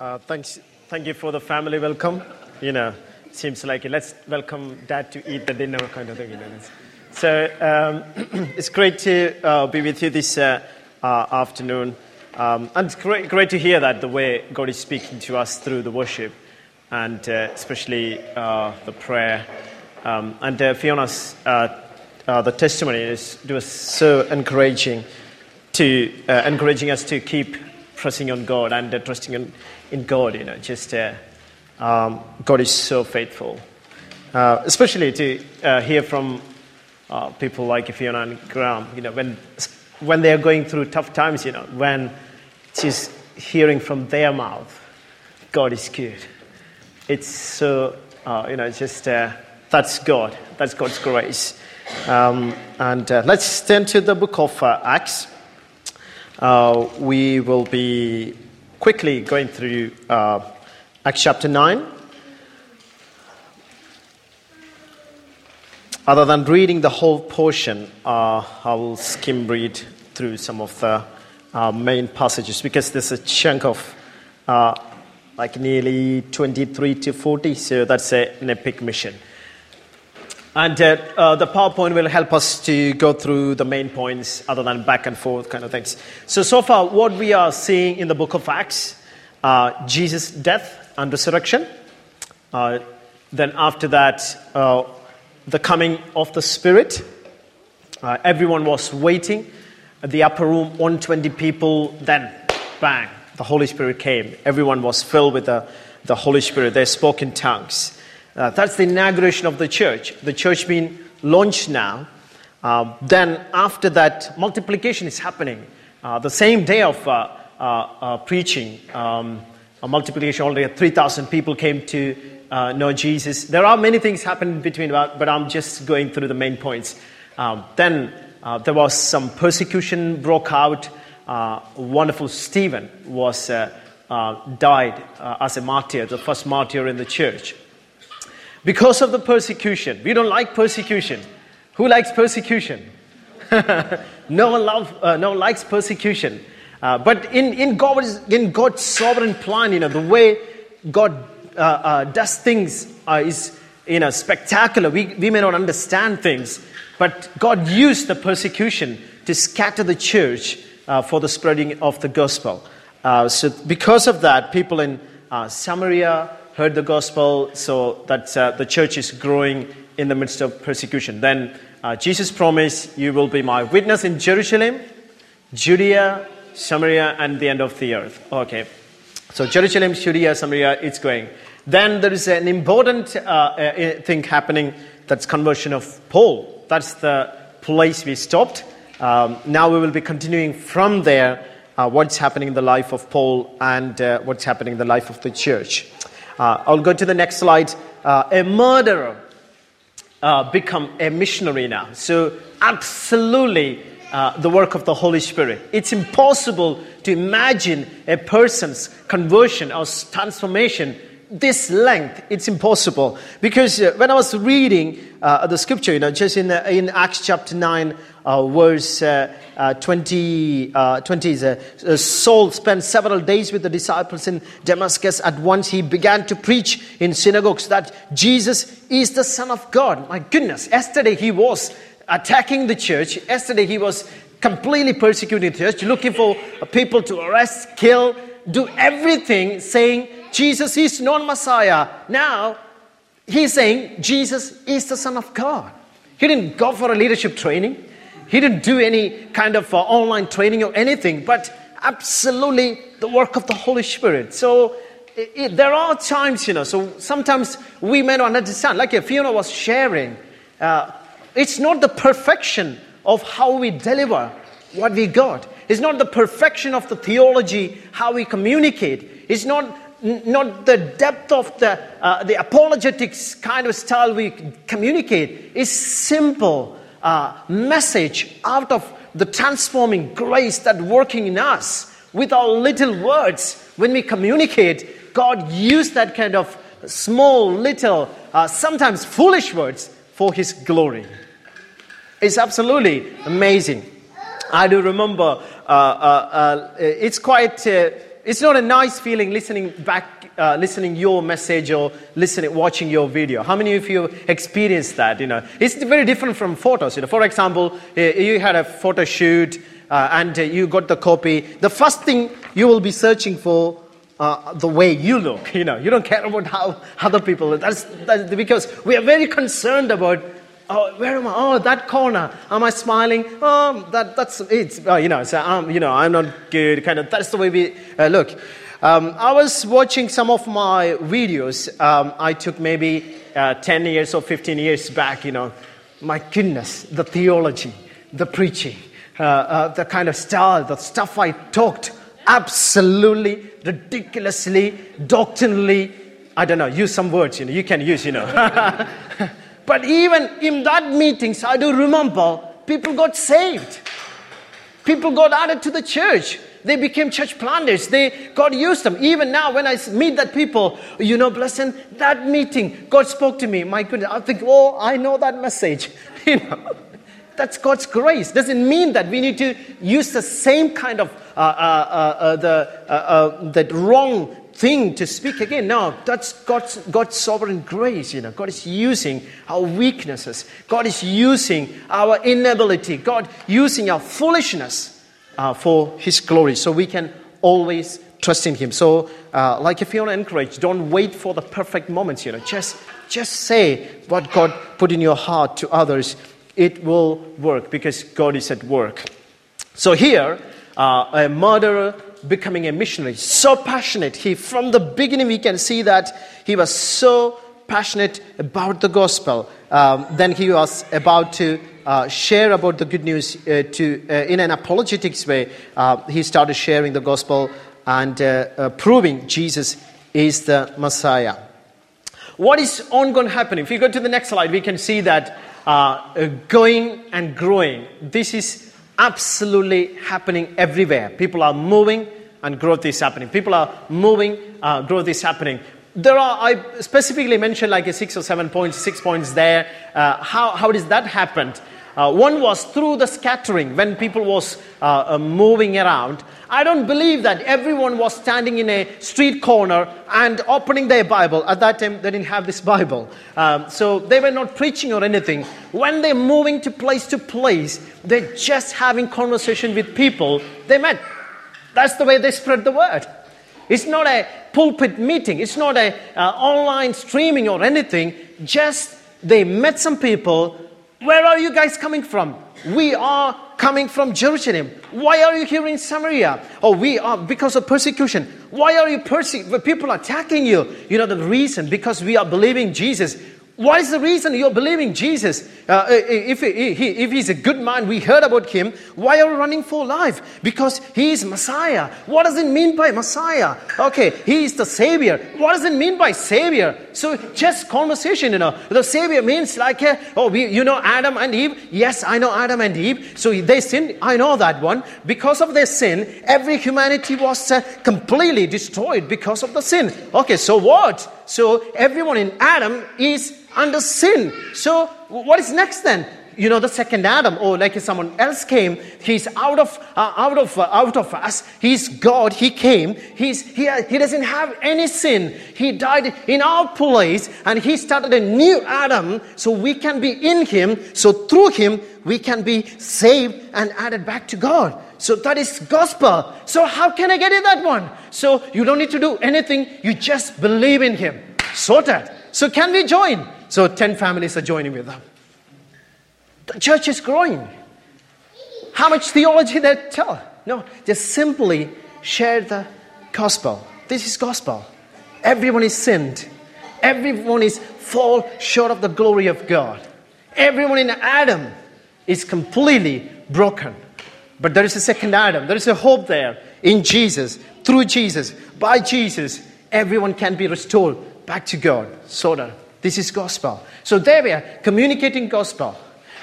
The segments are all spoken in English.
Uh, thanks, thank you for the family welcome. You know, seems like let's welcome dad to eat the dinner kind of thing. You know. So um, it's great to uh, be with you this uh, uh, afternoon. Um, and it's great, great to hear that the way God is speaking to us through the worship and uh, especially the prayer. Um, and Fiona's the testimony is, was so encouraging to encouraging us to keep pressing on God and trusting in, in God. You know, just um, God is so faithful. Uh, especially to uh, hear from uh, people like Fiona and Graham, you know, when, when they are going through tough times, you know, when just hearing from their mouth, God is good. It's so, uh, you know, just, uh, that's God. That's God's grace. Um, and uh, let's turn to the book of Acts. Uh, we will be quickly going through Acts chapter 9. Other than reading the whole portion, uh, I will skim read through some of the uh, main passages because there's a chunk of uh, like nearly 23 to 40, so that's a, an epic mission. And uh, uh, the PowerPoint will help us to go through the main points other than back and forth kind of things. So, so far, what we are seeing in the book of Acts, uh, Jesus' death, and resurrection. Uh, then, after that, uh, the coming of the Spirit. Uh, everyone was waiting at the upper room, 120 people. Then, bang, the Holy Spirit came. Everyone was filled with the, the Holy Spirit. They spoke in tongues. Uh, that's the inauguration of the church. The church being launched now. Uh, then, after that, multiplication is happening. Uh, the same day of preaching, um, multiplication already 3,000 people came to uh, know Jesus. There are many things happened between, but I'm just going through the main points. Um, then uh, there was some persecution broke out. Uh, wonderful Stephen was uh, uh, died uh, as a martyr, the first martyr in the church. Because of the persecution, we don't like persecution. Who likes persecution? no one love, no one likes persecution. Uh, but in, in, God's, in God's sovereign plan, you know, the way God uh, uh, does things uh, is, you know, spectacular. We, we may not understand things, but God used the persecution to scatter the church uh, for the spreading of the gospel. Uh, so because of that, people in Samaria heard the gospel, so that the church is growing in the midst of persecution. Then Jesus promised, You will be my witness in Jerusalem, Judea, Samaria, and the end of the earth. Okay. So Jerusalem, Judea, Samaria, it's going. Then there is an important uh, uh, thing happening that's conversion of Paul. That's the place we stopped. Um, now we will be continuing from there uh, what's happening in the life of Paul and uh, what's happening in the life of the church. Uh, I'll go to the next slide. Uh, a murderer become a missionary now. So absolutely uh, the work of the Holy Spirit. It's impossible to imagine a person's conversion or transformation this length. It's impossible. Because uh, when I was reading uh, the scripture, you know, just in, uh, in Acts chapter 9, uh, verse 20, 20 Saul spent several days with the disciples in Damascus. At once he began to preach in synagogues that Jesus is the Son of God. My goodness, yesterday he was attacking the church. Yesterday, he was completely persecuting the church, looking for people to arrest, kill, do everything, saying Jesus is non Messiah. Now, he's saying Jesus is the Son of God. He didn't go for a leadership training, he didn't do any kind of uh, online training or anything, but absolutely the work of the Holy Spirit. So, it, it, there are times, you know, so sometimes we may not understand. Like Fiona was sharing, uh, it's not the perfection of how we deliver what we got. It's not the perfection of the theology, how we communicate. It's not, not the depth of the, uh, the apologetics kind of style we communicate. It's simple uh, message out of the transforming grace that working in us with our little words. When we communicate, God used that kind of small, little, uh, sometimes foolish words for His glory. It's absolutely amazing. I do remember, uh, uh, uh, it's quite, It's not a nice feeling listening back, uh, listening your message or listening, watching your video. How many of you experienced that? You know, it's very different from photos. You know, for example, uh, you had a photo shoot uh, and uh, you got the copy. The first thing you will be searching for uh, the way you look. You know, you don't care about how other people. That's, that's because we are very concerned about Oh, where am I? Oh, that corner. Am I smiling? Oh, that, that's it. Oh, you know, so um, you know, I'm not good. Kind of. That's the way we uh, look. Um, I was watching some of my videos. Um, I took maybe uh, 10 years or 15 years back. You know, my goodness, the theology, the preaching, uh, uh the kind of style, the stuff I talked, absolutely ridiculously, doctrinally. I don't know. Use some words. You know, you can use. You know. But even in that meetings, I do remember people got saved. People got added to the church. They became church planters. They God used them. Even now, when I meet that people, you know, blessing that meeting, God spoke to me. My goodness, I think, oh, I know that message. You know, that's God's grace. Doesn't mean that we need to use the same kind of uh, uh, uh, uh the uh, uh, that wrong thing to speak again. No, that's God's, God's sovereign grace. You know, God is using our weaknesses. God is using our inability. God using our foolishness uh, for His glory. So we can always trust in Him. So, uh, like if you want to encourage, don't wait for the perfect moments. You know, just just say what God put in your heart to others. It will work because God is at work. So here, uh, a murderer becoming a missionary. So passionate. He, from the beginning, we can see that he was so passionate about the gospel. Um, then he was about to uh, share about the good news uh, to, uh, in an apologetics way. Uh, he started sharing the gospel and uh, uh, proving Jesus is the Messiah. What is ongoing happening? If you go to the next slide, we can see that going and growing. This is absolutely happening everywhere. People are moving and growth is happening. People are moving, uh, growth is happening. There are, I specifically mentioned like a six or seven points, six points there. Uh, how, how does that happen? Uh, one was through the scattering when people was uh, uh, moving around. I don't believe that everyone was standing in a street corner and opening their Bible. At that time, they didn't have this Bible. Um, so they were not preaching or anything. When they're moving to place to place, they're just having conversation with people they met. That's the way they spread the word. It's not a pulpit meeting. It's not a uh, online streaming or anything. Just they met some people where are you guys coming from? We are coming from Jerusalem. Why are you here in Samaria? Oh, we are because of persecution. Why are you persecuting? People attacking you. You know the reason because we are believing Jesus. What is the reason you're believing Jesus? Uh, if, he, if he's a good man, we heard about him. Why are you running for life? Because he is Messiah. What does it mean by Messiah? Okay, he is the Savior. What does it mean by Savior? So just conversation, you know. The Savior means like, uh, oh, we, you know Adam and Eve? Yes, I know Adam and Eve. So they sinned. I know that one. Because of their sin, every humanity was uh, completely destroyed because of the sin. Okay, so what? So everyone in Adam is under sin. So what is next then? You know, the second Adam, or like someone else came, he's out of, uh, out of, uh, out of us. He's God. He came. He's, he, he doesn't have any sin. He died in our place and he started a new Adam so we can be in him. So through him, we can be saved and added back to God. So that is gospel. So how can I get in that one? So you don't need to do anything. You just believe in him. Sorted. So can we join? So 10 families are joining with them. The church is growing. How much theology they tell? No, just simply share the gospel. This is gospel. Everyone is sinned. Everyone is fall short of the glory of God. Everyone in Adam is completely broken. But there is a second Adam. There is a hope there in Jesus, through Jesus, by Jesus. Everyone can be restored back to God. So that this is gospel. So there we are, communicating gospel.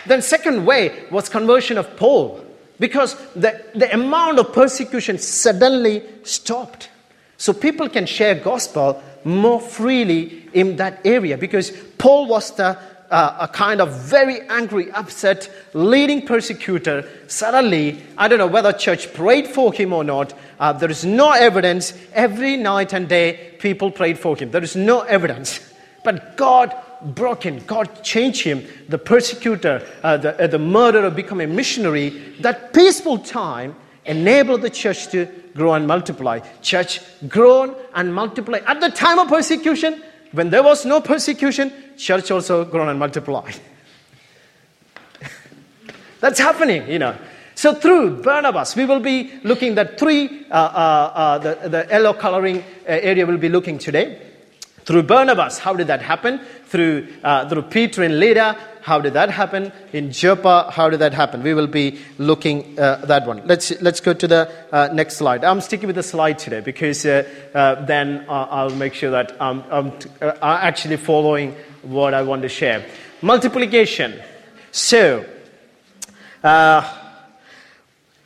Then second way was conversion of Paul because the, the amount of persecution suddenly stopped. So people can share gospel more freely in that area because Paul was the uh, a kind of very angry, upset, leading persecutor, suddenly, I don't know whether church prayed for him or not. Uh, there is no evidence. Every night and day, people prayed for him. There is no evidence. But God broke him. God changed him. The persecutor, uh, the, uh, the murderer, become a missionary. That peaceful time enabled the church to grow and multiply. Church grown and multiply. At the time of persecution, when there was no persecution, church also grown and multiplied. That's happening, you know. So through Barnabas, we will be looking at three, uh, uh, uh, the, the yellow coloring uh, area we'll be looking today. Through Barnabas, how did that happen? Through, uh, through Peter and Lydda, how did that happen? In Joppa, how did that happen? We will be looking uh, that one. Let's, let's go to the uh, next slide. I'm sticking with the slide today because uh, uh then I'll make sure that I'm, I'm t- uh, actually following what I want to share. Multiplication. So,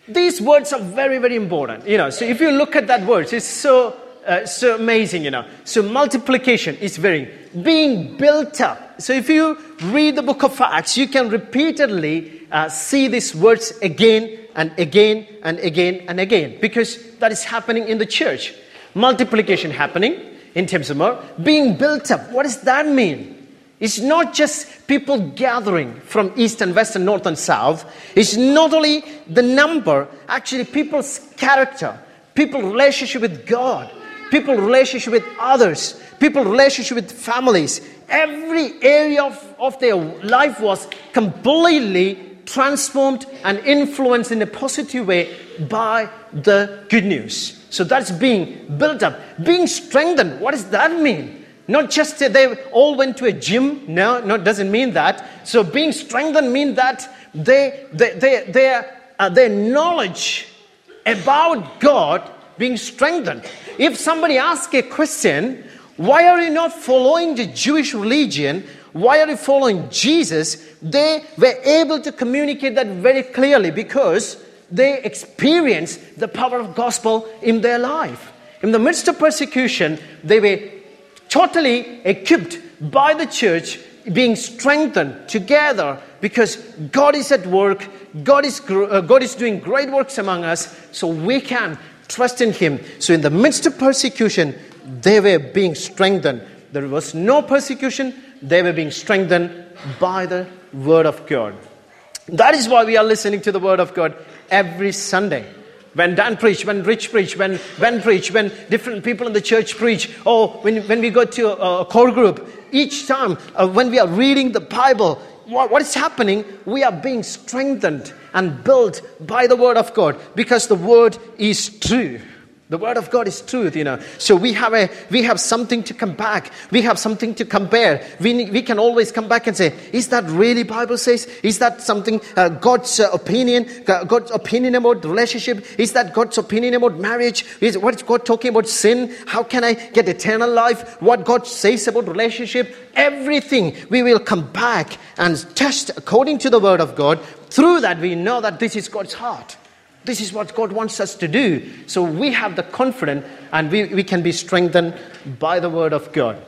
these words are very, very important. You know, so if you look at that word, it's so uh, so amazing, you know. So multiplication is very being built up. So if you read the book of Acts, you can repeatedly uh, see these words again and again and again and again because that is happening in the church. Multiplication happening in terms of more being built up. What does that mean? It's not just people gathering from east and west and north and south. It's not only the number, actually people's character, people's relationship with God people relationship with others, people relationship with families. Every area of, of their life was completely transformed and influenced in a positive way by the good news. So that's being built up, being strengthened. What does that mean? Not just that they all went to a gym. No, no, it doesn't mean that. So being strengthened means that they, they, they, their, uh, their knowledge about God being strengthened. If somebody asks a question, why are you not following the Jewish religion? Why are you following Jesus? They were able to communicate that very clearly because they experienced the power of gospel in their life. In the midst of persecution, they were totally equipped by the church being strengthened together because God is at work, God is, uh, God is doing great works among us, so we can trust in Him. So, in the midst of persecution, they were being strengthened. There was no persecution, they were being strengthened by the Word of God. That is why we are listening to the Word of God every Sunday. When Dan preach, when Rich preach, when Ben preach, when different people in the church preach, or when, when we go to a, a core group, each time uh, when we are reading the Bible, what, what is happening? We are being strengthened and built by the Word of God because the Word is true. The word of God is truth, you know. So we have a we have something to come back. We have something to compare. We we can always come back and say, is that really Bible says? Is that something uh, God's uh, opinion? God's opinion about relationship? Is that God's opinion about marriage? Is what's God talking about sin? How can I get eternal life? What God says about relationship? Everything we will come back and test according to the word of God. Through that, we know that this is God's heart. This is what God wants us to do. So we have the confidence and we, we can be strengthened by the word of God.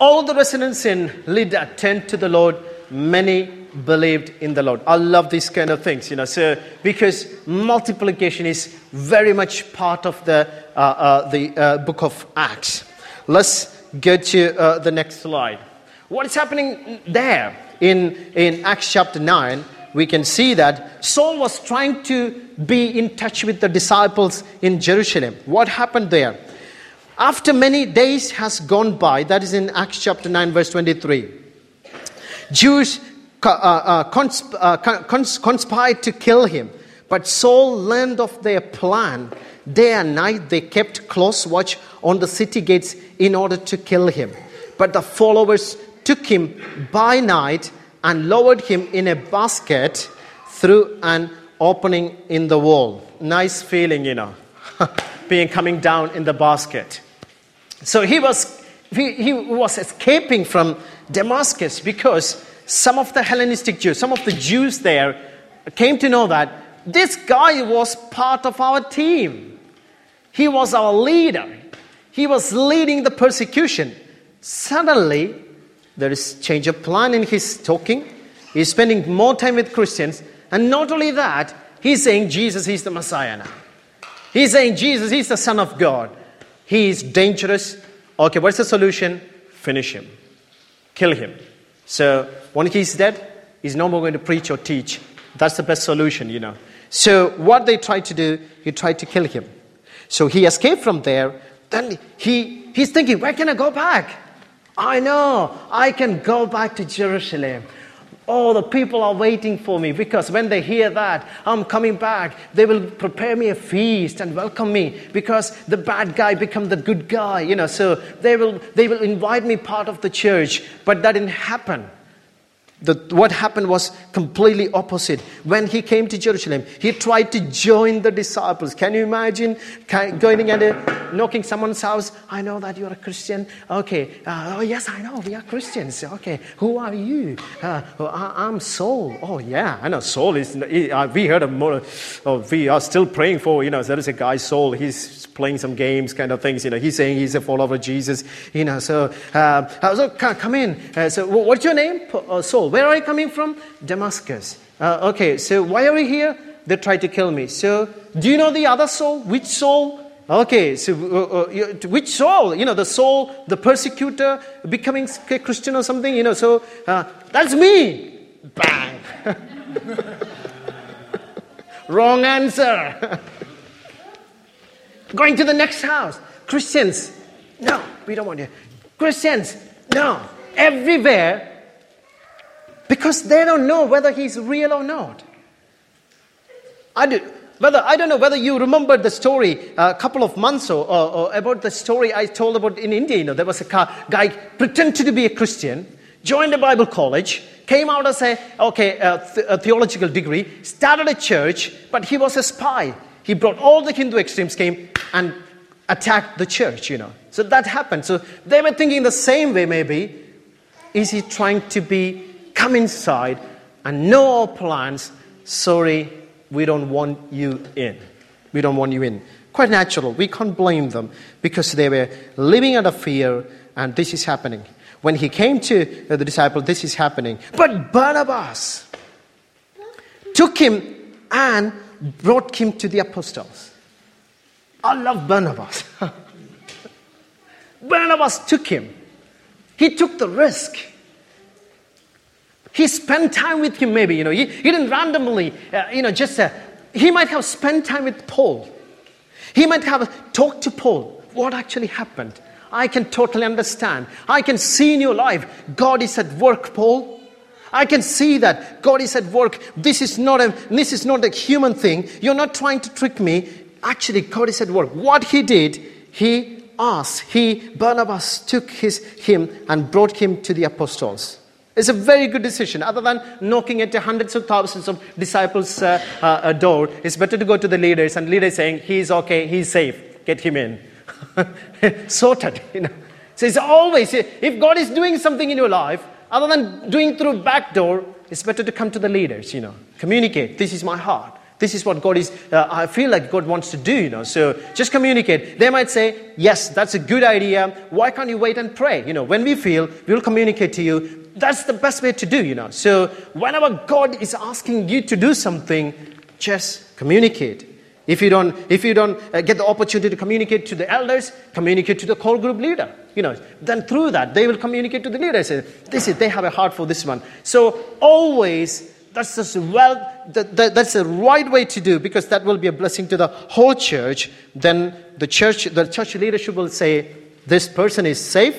All the residents in Lydda turned to the Lord. Many believed in the Lord. I love these kind of things, you know. So because multiplication is very much part of the uh, uh, the uh, book of Acts. Let's go to uh, the next slide. What is happening there in in Acts chapter nine? We can see that Saul was trying to be in touch with the disciples in Jerusalem. What happened there? After many days has gone by, that is in Acts chapter 9, verse 23, Jews uh, uh, uh, cons- conspired to kill him. But Saul learned of their plan. Day and night they kept close watch on the city gates in order to kill him. But the followers took him by night and lowered him in a basket through an opening in the wall. Nice feeling, you know, being coming down in the basket. So he was, he, he was escaping from Damascus because some of the Hellenistic Jews, some of the Jews there came to know that this guy was part of our team. He was our leader. He was leading the persecution. Suddenly, There is change of plan in his talking. He's spending more time with Christians. And not only that, he's saying Jesus is the Messiah now. He's saying Jesus is the Son of God. He is dangerous. Okay, what's the solution? Finish him, kill him. So when he's dead, he's no more going to preach or teach. That's the best solution, you know. So what they tried to do, he tried to kill him. So he escaped from there. Then he, he's thinking, where can I go back? I know, I can go back to Jerusalem. Oh, the people are waiting for me because when they hear that I'm coming back, they will prepare me a feast and welcome me because the bad guy become the good guy, you know. So they will they will invite me part of the church, but that didn't happen. The, what happened was completely opposite. When he came to Jerusalem, he tried to join the disciples. Can you imagine going and knocking someone's house? I know that you're a Christian. Okay. Uh, oh, yes, I know. We are Christians. Okay. Who are you? Uh, oh, I, am Saul. Oh, yeah. I know Saul is. Uh, we heard of more. Oh, we are still praying for, you know, there is a guy, Saul. He's playing some games, kind of things. You know, he's saying he's a follower of Jesus. You know, so, uh, so come in. Uh, so, what's your name? Saul. Where are you coming from? Damascus. Uh, okay, so why are we here? They tried to kill me. So, do you know the other Saul? Which Saul? Okay, so uh, uh, which Saul? You know, the Saul, the persecutor, becoming a Christian or something, you know, so uh, that's me. Bang. Wrong answer. Going to the next house. Christians, no, we don't want you. Christians, no. Everywhere because they don't know whether he's real or not. I, do, whether, I don't know whether you remember the story a couple of months or, or, or about the story I told about in India. You know, there was a guy pretended to be a Christian, joined a Bible college, came out as a, okay, a, th- a theological degree, started a church, but he was a spy. He brought all the Hindu extremes came and attacked the church, you know. So that happened. So they were thinking the same way, maybe. Is he trying to be come inside and know our plans. Sorry, we don't want you in. We don't want you in. Quite natural. We can't blame them because they were living under fear and this is happening. When he came to uh, the disciple, this is happening. But Barnabas took him and brought him to the apostles. I love Barnabas. Barnabas took him. He took the risk. He spent time with him, maybe, you know. He, he didn't randomly, uh, you know, just, uh, he might have spent time with Paul. He might have talked to Paul. What actually happened? I can totally understand. I can see in your life, God is at work, Paul. I can see that God is at work. This is not a, this is not a human thing. You're not trying to trick me. Actually, God is at work. What he did, he asked, he, Barnabas, took his, him and brought him to the apostles. It's a very good decision. Other than knocking at hundreds of thousands of disciples' uh, uh, door, it's better to go to the leaders and leaders saying, He's okay, he's safe, get him in. Sorted, you know. So it's always, if God is doing something in your life, other than doing through back door, it's better to come to the leaders, you know. Communicate, this is my heart. This is what God is, uh, I feel like God wants to do, you know. So just communicate. They might say, yes, that's a good idea. Why can't you wait and pray? You know, when we feel, we'll communicate to you. That's the best way to do, you know. So whenever God is asking you to do something, just communicate. If you don't, if you don't uh, get the opportunity to communicate to the elders, communicate to the core group leader. You know, then through that they will communicate to the leader. Say, this is they have a heart for this one. So always that's just well that, that, that's the right way to do because that will be a blessing to the whole church. Then the church the church leadership will say this person is safe.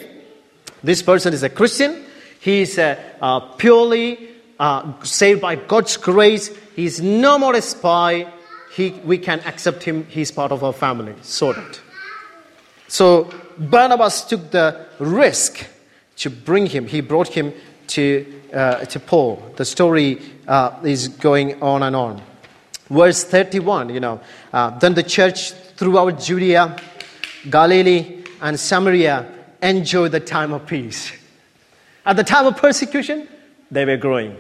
This person is a christian. He is uh, uh, purely uh, saved by god's grace. He is no more a spy. He, we can accept him. He's part of our family. Sorted so barnabas took the risk to bring him. He brought him to, uh, to Paul. The story uh, is going on and on. Verse 31, you know, uh, then the church throughout Judea, Galilee, and Samaria enjoyed the time of peace. At the time of persecution, they were growing.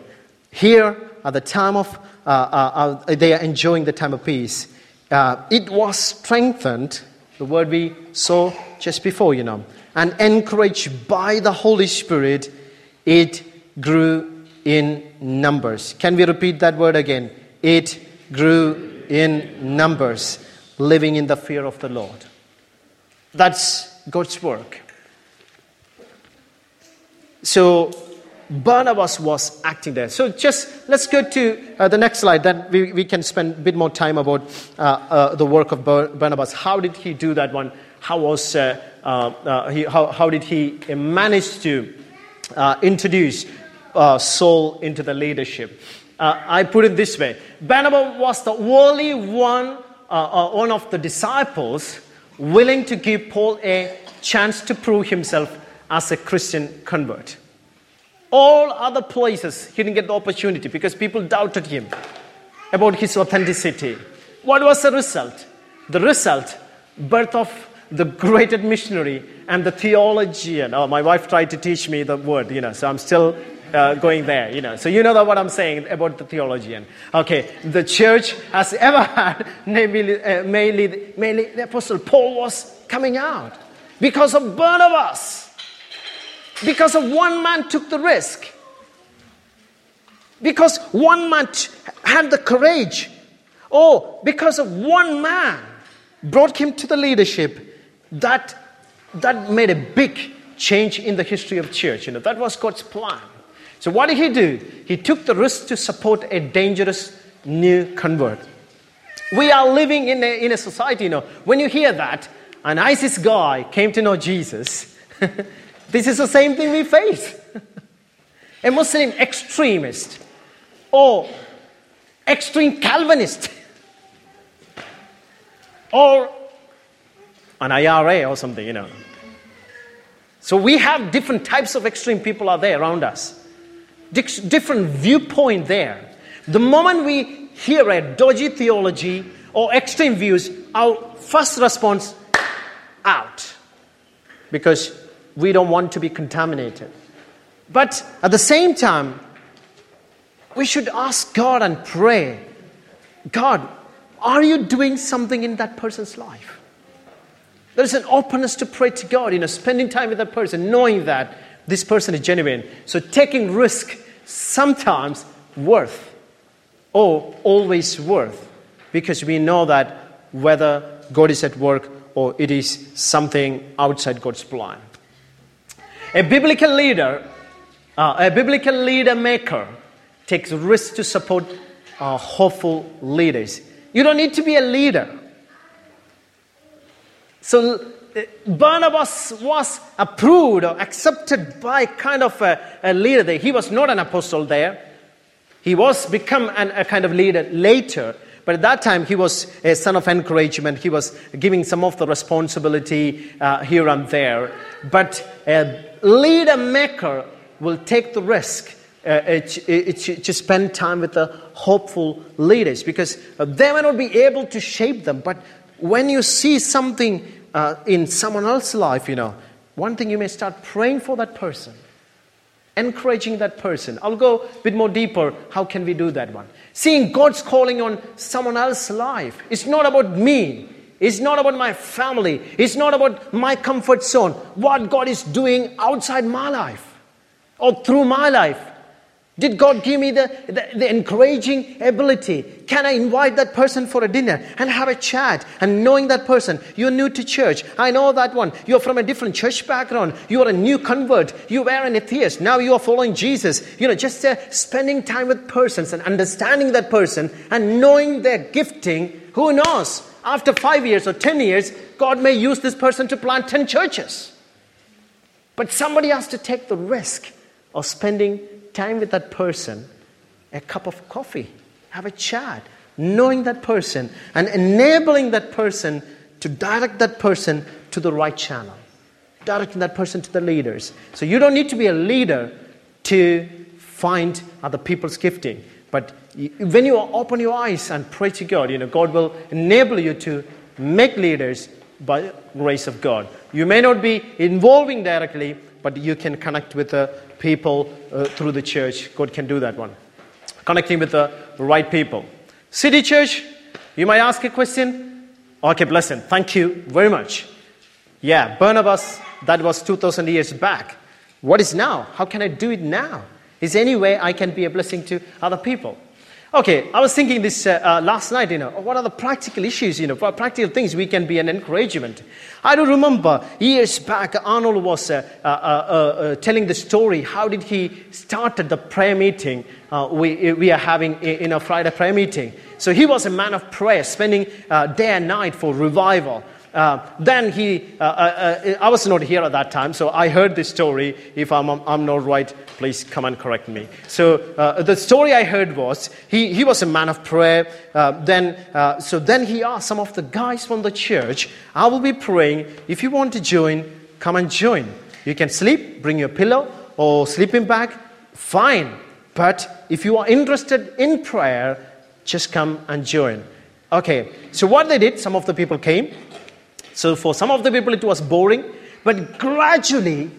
Here, at the time of, uh, uh, uh, they are enjoying the time of peace. it was strengthened, the word we saw just before, you know, and encouraged by the Holy Spirit It grew in numbers. Can we repeat that word again? It grew in numbers, living in the fear of the Lord. That's God's work. So Barnabas was acting there. So just let's go to uh, the next slide. Then we, we can spend a bit more time about uh, uh, the work of Barnabas. How did he do that one? How was uh, uh, uh, he, how, how did he manage to introduce Uh, Saul into the leadership? Uh, I put it this way: Barnabas was the only one, uh, one of the disciples willing to give Paul a chance to prove himself as a Christian convert. All other places, he didn't get the opportunity because people doubted him about his authenticity. What was the result? The result, birth of the greatest missionary and the theologian. Oh, my wife tried to teach me the word, you know, so I'm still uh, going there, you know. So you know what I'm saying about the theologian. Okay, the church has ever had, mainly, uh, mainly, mainly the apostle Paul was coming out because of Barnabas. Because of one man took the risk. Because one man had the courage. Oh, because of one man brought him to the leadership. That, that made a big change in the history of church. You know, that was God's plan. So what did he do? He took the risk to support a dangerous new convert. We are living in a, in a society, you know, when you hear that, an ISIS guy came to know Jesus, this is the same thing we face. a Muslim extremist or extreme Calvinist or an IRA or something, you know. So we have different types of extreme people are there around us different viewpoint there. The moment we hear a dodgy theology or extreme views, our first response, out. Because we don't want to be contaminated. But at the same time, we should ask God and pray God, are you doing something in that person's life? There's an openness to pray to God, you know, spending time with that person, knowing that this person is genuine. So taking risk sometimes worth or always worth because we know that whether God is at work or it is something outside God's plan. A biblical leader, uh, a biblical leader maker takes risks to support uh, hopeful leaders. You don't need to be a leader. So Barnabas was approved or accepted by kind of a, a leader there. He was not an apostle there. He was become an, a kind of leader later. But at that time, he was a son of encouragement. He was giving some of the responsibility uh, here and there. But a leader maker will take the risk uh, to, to spend time with the hopeful leaders because they may not be able to shape them. But when you see something uh, in someone else's life, you know, one thing you may start praying for that person, encouraging that person. I'll go a bit more deeper. How can we do that one? Seeing God's calling on someone else's life. It's not about me. It's not about my family. It's not about my comfort zone. What God is doing outside my life or through my life. Did God give me the, the, the, encouraging ability? Can I invite that person for a dinner and have a chat? And knowing that person, you're new to church. I know that one. You're from a different church background. You're a new convert. You were an atheist. Now you are following Jesus. You know, just uh, spending time with persons and understanding that person and knowing their gifting. Who knows? After five years or ten years, God may use this person to plant ten churches. But somebody has to take the risk of spending time with that person, a cup of coffee, have a chat, knowing that person, and enabling that person to direct that person to the right channel, directing that person to the leaders. So you don't need to be a leader to find other people's gifting. But when you open your eyes and pray to God, you know, God will enable you to make leaders by grace of God. You may not be involving directly, but you can connect with the people uh, through the church. God can do that one. Connecting with the right people. City Church, you might ask a question. Okay, blessing. Thank you very much. Yeah, Barnabas, that was 2,000 years back. What is now? How can I do it now? Is there any way I can be a blessing to other people? Okay, I was thinking this uh, uh, last night, you know, what are the practical issues, you know, practical things we can be an encouragement. I do remember years back, Arnold was uh, uh, uh, uh telling the story. How did he started the prayer meeting we, we are having in a Friday prayer meeting? So he was a man of prayer, spending day and night for revival. Uh, then he, uh, uh, uh, I was not here at that time, so I heard this story. If I'm, I'm not right, please come and correct me. So uh, the story I heard was he, he was a man of prayer. Uh, then, so then he asked some of the guys from the church, I will be praying. If you want to join, come and join. You can sleep, bring your pillow or sleeping bag, fine. But if you are interested in prayer, just come and join. Okay, so what they did, some of the people came so for some of the people it was boring, but gradually,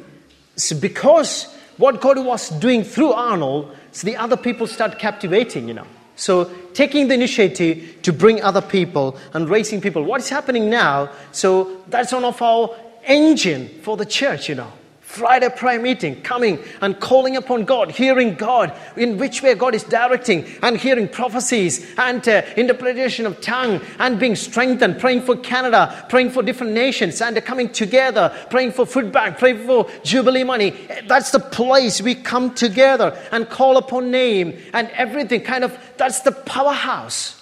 because what God was doing through Arnold, so the other people start captivating, you know. So taking the initiative to bring other people and raising people. What is happening now? So that's one of our engine for the church, you know. Friday prayer meeting, coming and calling upon God, hearing God, in which way God is directing, and hearing prophecies and uh, interpretation of tongue, and being strengthened, praying for Canada, praying for different nations, and uh, coming together, praying for food bank, praying for Jubilee money. That's the place we come together and call upon name and everything. Kind of, that's the powerhouse.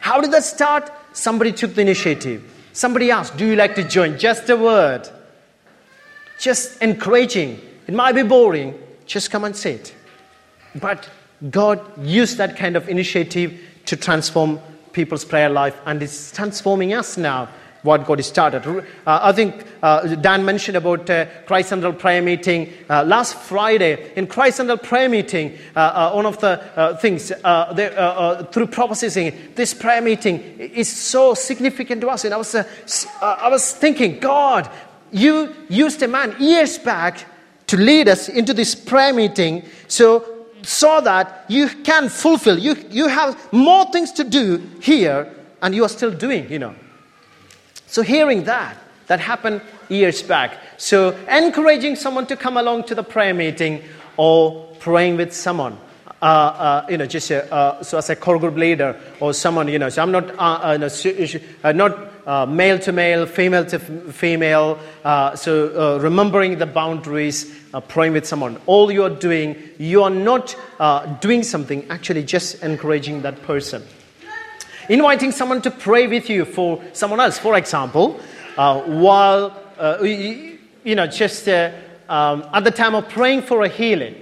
How did that start? Somebody took the initiative. Somebody asked, Do you like to join? Just a word just encouraging. It might be boring, just come and sit. But God used that kind of initiative to transform people's prayer life, and it's transforming us now. What God has started. Uh, I think uh, Dan mentioned about uh, Christ Central prayer meeting uh, last Friday. In Christ Central prayer meeting, uh, uh, one of the things they, through processing this prayer meeting is so significant to us. And I was, I was thinking, God, you used a man years back to lead us into this prayer meeting so so that you can fulfill you you have more things to do here and you are still doing you know. So hearing that that happened years back. So encouraging someone to come along to the prayer meeting or praying with someone uh, uh, you know, just uh, so as a core group leader or someone, you know, so I'm not, uh, uh, uh, not Uh, male to male, female to female. Uh, so uh, remembering the boundaries, praying with someone. All you are doing, you are not doing something, actually just encouraging that person. Inviting someone to pray with you for someone else, for example, while, you, know, just um, at the time of praying for a healing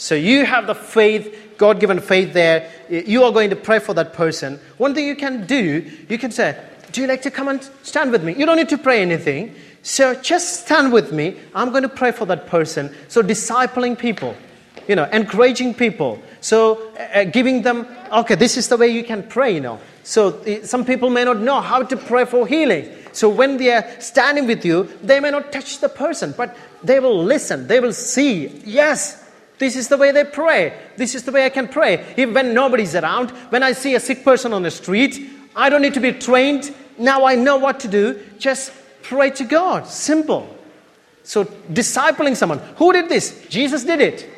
so you have the faith, God given faith there. You are going to pray for that person. One thing you can do, you can say, Do you like to come and stand with me? You don't need to pray anything. So just stand with me. I'm going to pray for that person. So discipling people, you know, encouraging people. So uh, uh giving them, okay, this is the way you can pray, you know. So uh, some people may not know how to pray for healing. So when they are standing with you, they may not touch the person, but they will listen. They will see, yes, this is the way they pray. This is the way I can pray. Even when nobody's around, when I see a sick person on the street, I don't need to be trained. Now I know what to do. Just pray to God. Simple. So, discipling someone. Who did this? Jesus did it.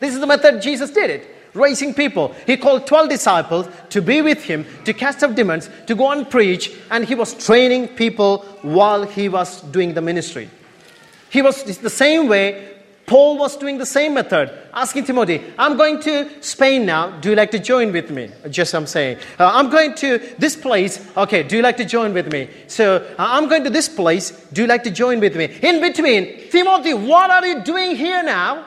This is the method Jesus did it. Raising people. He called 12 disciples to be with him, to cast out demons, to go and preach, and he was training people while he was doing the ministry. He was the same way Paul was doing the same method, asking Timothy, I'm going to Spain now. Do you like to join with me? Just I'm saying. Uh, I'm going to this place. Okay, do you like to join with me? So uh, I'm going to this place. Do you like to join with me? In between, Timothy, what are you doing here now?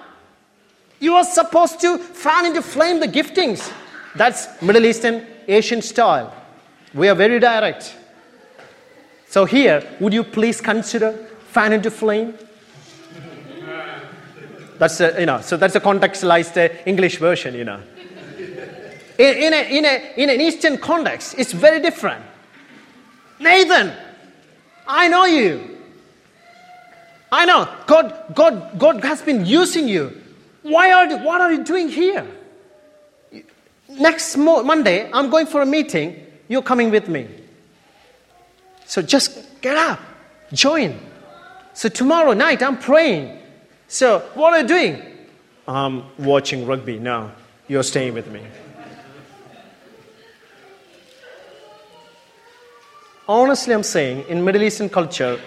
You are supposed to fan into flame the giftings. That's Middle Eastern Asian style. We are very direct. So here, would you please consider fan into flame? That's a, you know, so that's a contextualized uh, English version, you know. In, in, a, in, a, in an Eastern context, it's very different. Nathan, I know you. I know God, God, God has been using you. Why are what are you doing here? Next Monday, I'm going for a meeting. You're coming with me. So just get up, join. So tomorrow night, I'm praying. So, what are you doing? I'm watching rugby. No, you're staying with me. Honestly, I'm saying in Middle Eastern culture,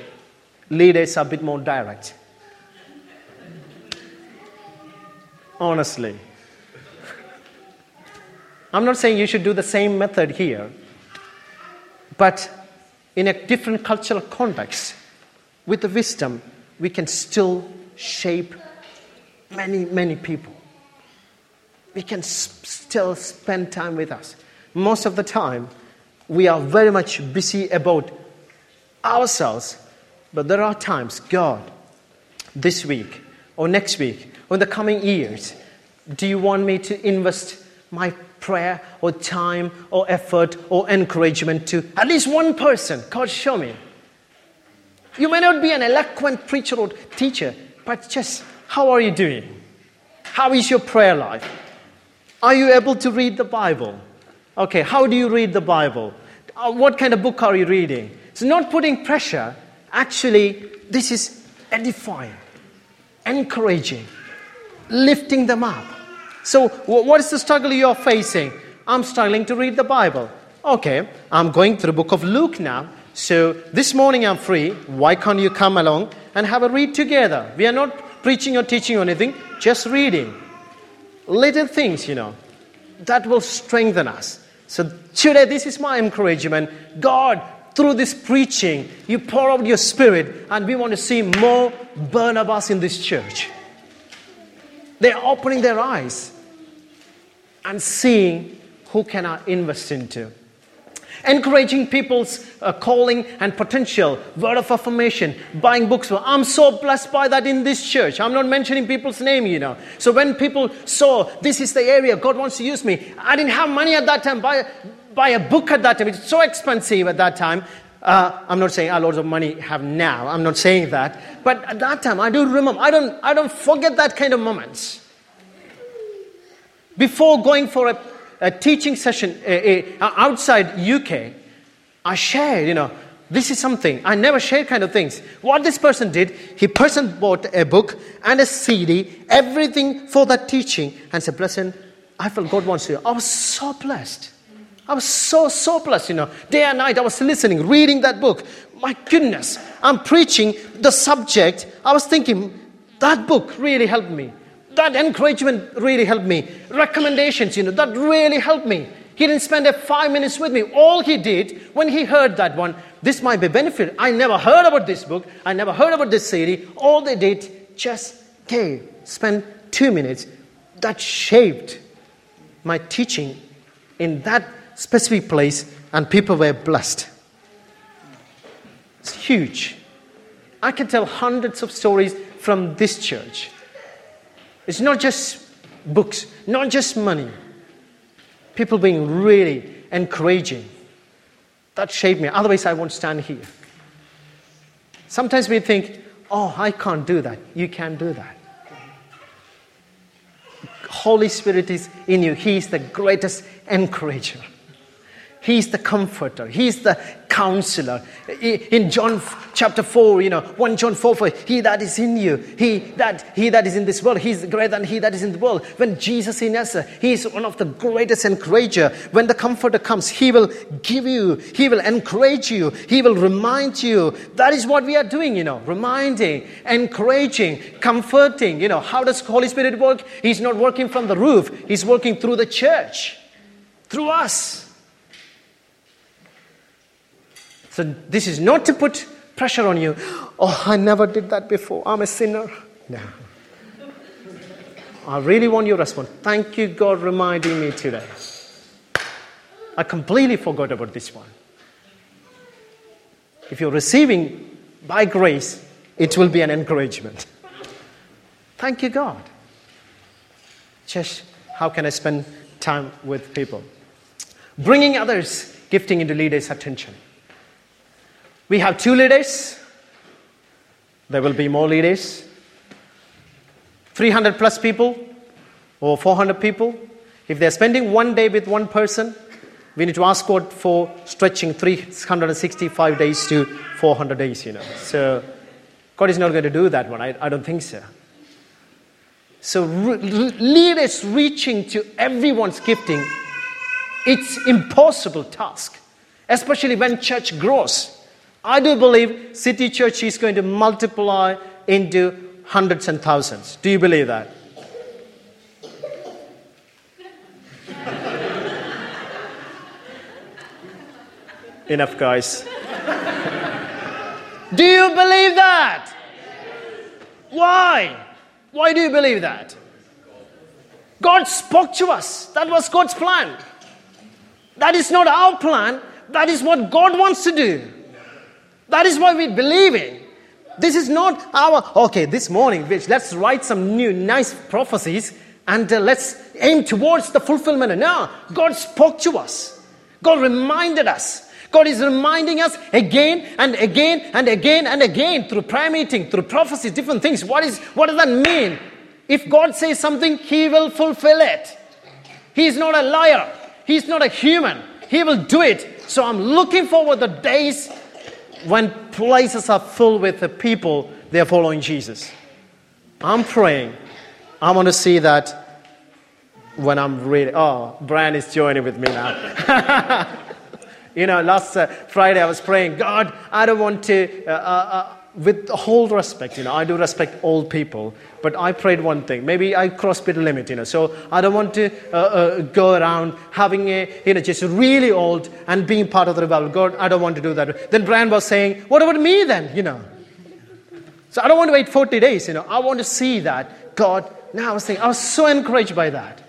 leaders are a bit more direct. Honestly. I'm not saying you should do the same method here, but in a different cultural context, with the wisdom, we can still shape many, many people. We can s- still spend time with us. Most of the time, we are very much busy about ourselves, but there are times, God, this week or next week or in the coming years, do you want me to invest my prayer or time or effort or encouragement to at least one person? God, show me. You may not be an eloquent preacher or teacher, but just how are you doing? How is your prayer life? Are you able to read the Bible? Okay, how do you read the Bible? Uh, what kind of book are you reading? It's not putting pressure. Actually, this is edifying, encouraging, lifting them up. So, what is the struggle you're facing? I'm struggling to read the Bible. Okay, I'm going through the book of Luke now. So, this morning I'm free. Why can't you come along and have a read together? We are not preaching or teaching or anything, just reading. Little things, you know, that will strengthen us. So, today, this is my encouragement. God, through this preaching, you pour out your spirit, and we want to see more Barnabas in this church. They're opening their eyes and seeing who can I invest into. Encouraging people's uh, calling and potential, word of affirmation, buying books. I'm so blessed by that in this church. I'm not mentioning people's name, you know. So when people saw this is the area God wants to use me, I didn't have money at that time. Buy, buy a book at that time. It's so expensive at that time. Uh, I'm not saying I loads of money have now. I'm not saying that. But at that time, I do remember. I don't, I don't forget that kind of moments. Before going for a, a teaching session outside UK, I shared, you know, this is something I never share kind of things. What this person did, he person bought a book and a CD, everything for that teaching, and said, "Blessing, I felt God wants you." I was so blessed. I was so so blessed, you know. Day and night, I was listening, reading that book. My goodness, I'm preaching the subject. I was thinking that book really helped me that encouragement really helped me. Recommendations, you know, that really helped me. He didn't spend a five minutes with me. All he did when he heard that one, this might be benefit. I never heard about this book. I never heard about this CD. All they did just gave, spend two minutes. That shaped my teaching in that specific place, and people were blessed. It's huge. I can tell hundreds of stories from this church it's not just books, not just money. People being really encouraging. That shaped me. Otherwise, I won't stand here. Sometimes we think, oh, I can't do that. You can do that. Holy Spirit is in you. He is the greatest encourager. He's the comforter. He's the counselor. In John chapter 4, you know, 1 John 4, 4, he that is in you, he that, he that is in this world, he's greater than he that is in the world. When Jesus in us, he is one of the greatest encourager. When the comforter comes, he will give you, he will encourage you, he will remind you. That is what we are doing, you know, reminding, encouraging, comforting. You know, how does Holy Spirit work? He's not working from the roof, he's working through the church, through us. So this is not to put pressure on you. Oh, I never did that before. I'm a sinner. No. I really want your response. Thank you, God, reminding me today. I completely forgot about this one. If you're receiving by grace, it will be an encouragement. Thank you, God. Just how can I spend time with people? Bringing others, gifting into leaders' attention. We have two leaders. There will be more leaders. 300 plus people or 400 people. If they're spending one day with one person, we need to ask God for stretching 365 days to 400 days, you know. So God is not going to do that one. I, I don't think so. So, re- leaders reaching to everyone's gifting, it's impossible task, especially when church grows. I do believe City Church is going to multiply into hundreds and thousands. Do you believe that? Enough, guys. do you believe that? Why? Why do you believe that? God spoke to us. That was God's plan. That is not our plan. That is what God wants to do. That is what we believe in. This is not our, okay, this morning, which let's write some new nice prophecies and uh, let's aim towards the fulfillment. No, God spoke to us. God reminded us. God is reminding us again and again and again and again through prayer meeting, through prophecy, different things. What, is, what does that mean? If God says something, He will fulfill it. He is not a liar. He's not a human. He will do it. So I'm looking forward the days when places are full with the people, they are following Jesus. I'm praying. I want to see that when I'm really. Oh, Brian is joining with me now. you know, last uh, Friday I was praying, God, I don't want to, uh, uh, uh with whole respect, you know, I do respect old people, but I prayed one thing. Maybe I crossed the limit, you know. So I don't want to uh, uh, go around having a, you know, just really old and being part of the revival. God, I don't want to do that. Then Brian was saying, what about me then, you know? So I don't want to wait 40 days, you know. I want to see that. God, now I was thinking, I was so encouraged by that.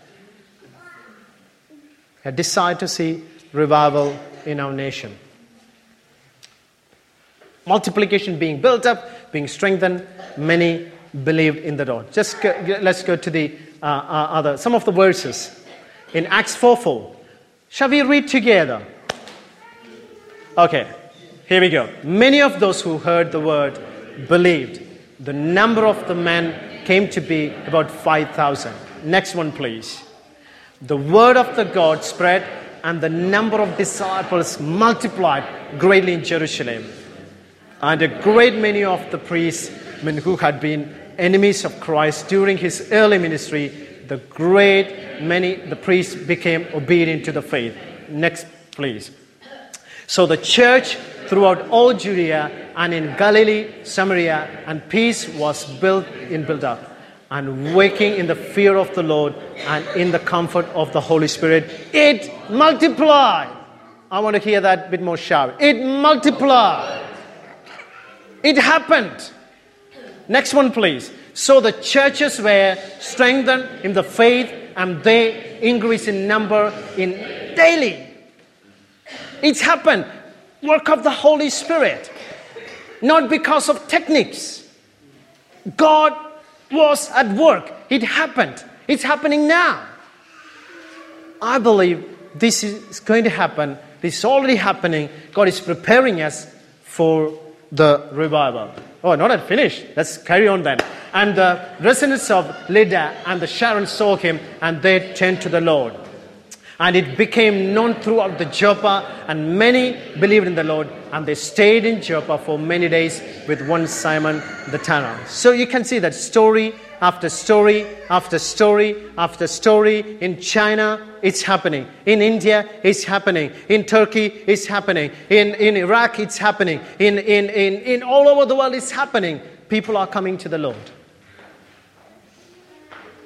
I decided to see revival in our nation multiplication being built up, being strengthened. Many believed in the Lord. Just go, let's go to the uh, uh, other, some of the verses. In Acts 4 4. Shall we read together? Okay, here we go. Many of those who heard the word believed. The number of the men came to be about 5,000. Next one, please. The word of the God spread, and the number of disciples multiplied greatly in Jerusalem and a great many of the priests who had been enemies of Christ during his early ministry, the great many, the priests became obedient to the faith. Next, please. So the church throughout all Judea and in Galilee, Samaria, and peace was built in built up, and waking in the fear of the Lord and in the comfort of the Holy Spirit, it multiplied. I want to hear that bit more shout. It multiplied. It happened. Next one, please. So the churches were strengthened in the faith and they increased in number in daily. It happened. Work of the Holy Spirit. Not because of techniques. God was at work. It happened. It's happening now. I believe this is going to happen. This is already happening. God is preparing us for the revival. Oh, not yet finished. Let's carry on then. And the residents of Lydda and the Sharon saw him, and they turned to the Lord. And it became known throughout the Joppa, and many believed in the Lord, and they stayed in Joppa for many days with one Simon the tanner. So you can see that story after story after story after story. In China, it's happening. In India, it's happening. In Turkey, it's happening. In, in Iraq, it's happening. In, in, in, in all over the world, it's happening. People are coming to the Lord.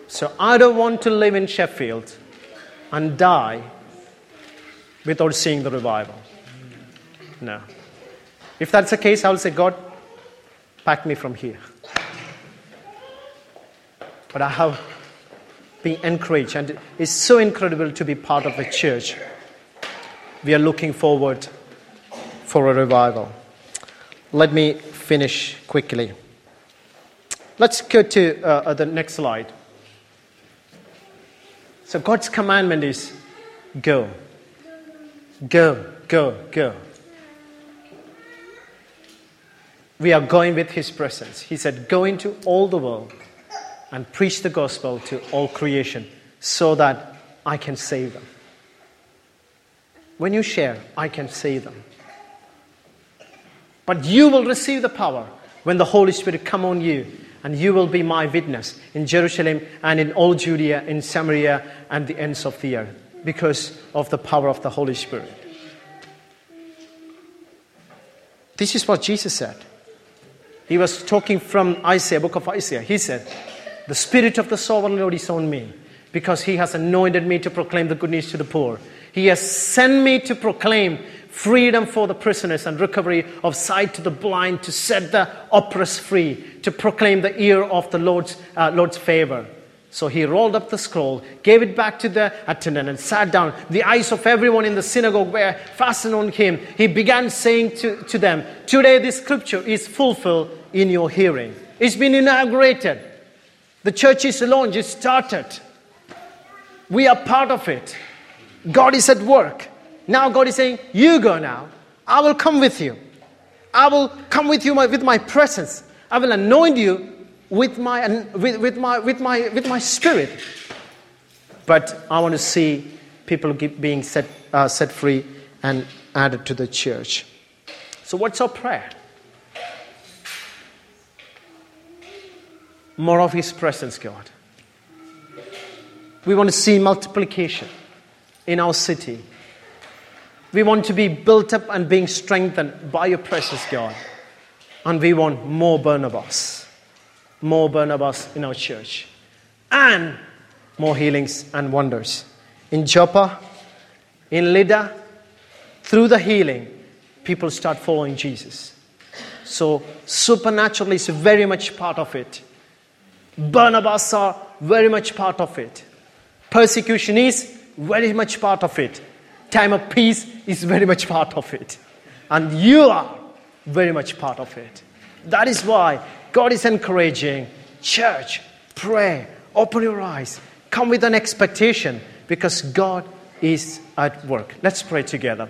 So I don't want to live in Sheffield and die without seeing the revival. No. If that's the case, I'll say, God, pack me from here but I have been encouraged, and it's so incredible to be part of a church. We are looking forward for a revival. Let me finish quickly. Let's go to uh, uh the next slide. So, God's commandment is go, go, go, go. We are going with His presence. He said, Go into all the world and preach the gospel to all creation so that I can save them. When you share, I can save them. But you will receive the power when the Holy Spirit come on you and you will be my witness in Jerusalem and in all Judea, in Samaria, and the ends of the earth because of the power of the Holy Spirit. This is what Jesus said. He was talking from Isaiah, book of Isaiah. He said, The Spirit of the sovereign Lord is on me because he has anointed me to proclaim the good news to the poor. He has sent me to proclaim freedom for the prisoners and recovery of sight to the blind, to set the oppressed free, to proclaim the year of the Lord's, uh, Lord's favor. So he rolled up the scroll, gave it back to the attendant, and sat down. The eyes of everyone in the synagogue were fastened on him. He began saying to, to them, Today this scripture is fulfilled in your hearing. It's been inaugurated. The church is launched, it started. We are part of it. God is at work. Now God is saying, You go now. I will come with you. I will come with you with my presence. I will anoint you with my, with, with my, with my, with my spirit. But I want to see people being set, uh, set free and added to the church. So, what's our prayer? More of His presence, God. We want to see multiplication in our city. We want to be built up and being strengthened by your presence, God. And we want more Barnabas, more Barnabas in our church, and more healings and wonders. In Joppa, in Lydda, through the healing, people start following Jesus. So, supernatural is very much part of it. Barnabas are very much part of it. Persecution is very much part of it. Time of peace is very much part of it. And you are very much part of it. That is why God is encouraging church, pray, open your eyes, come with an expectation because God is at work. Let's pray together.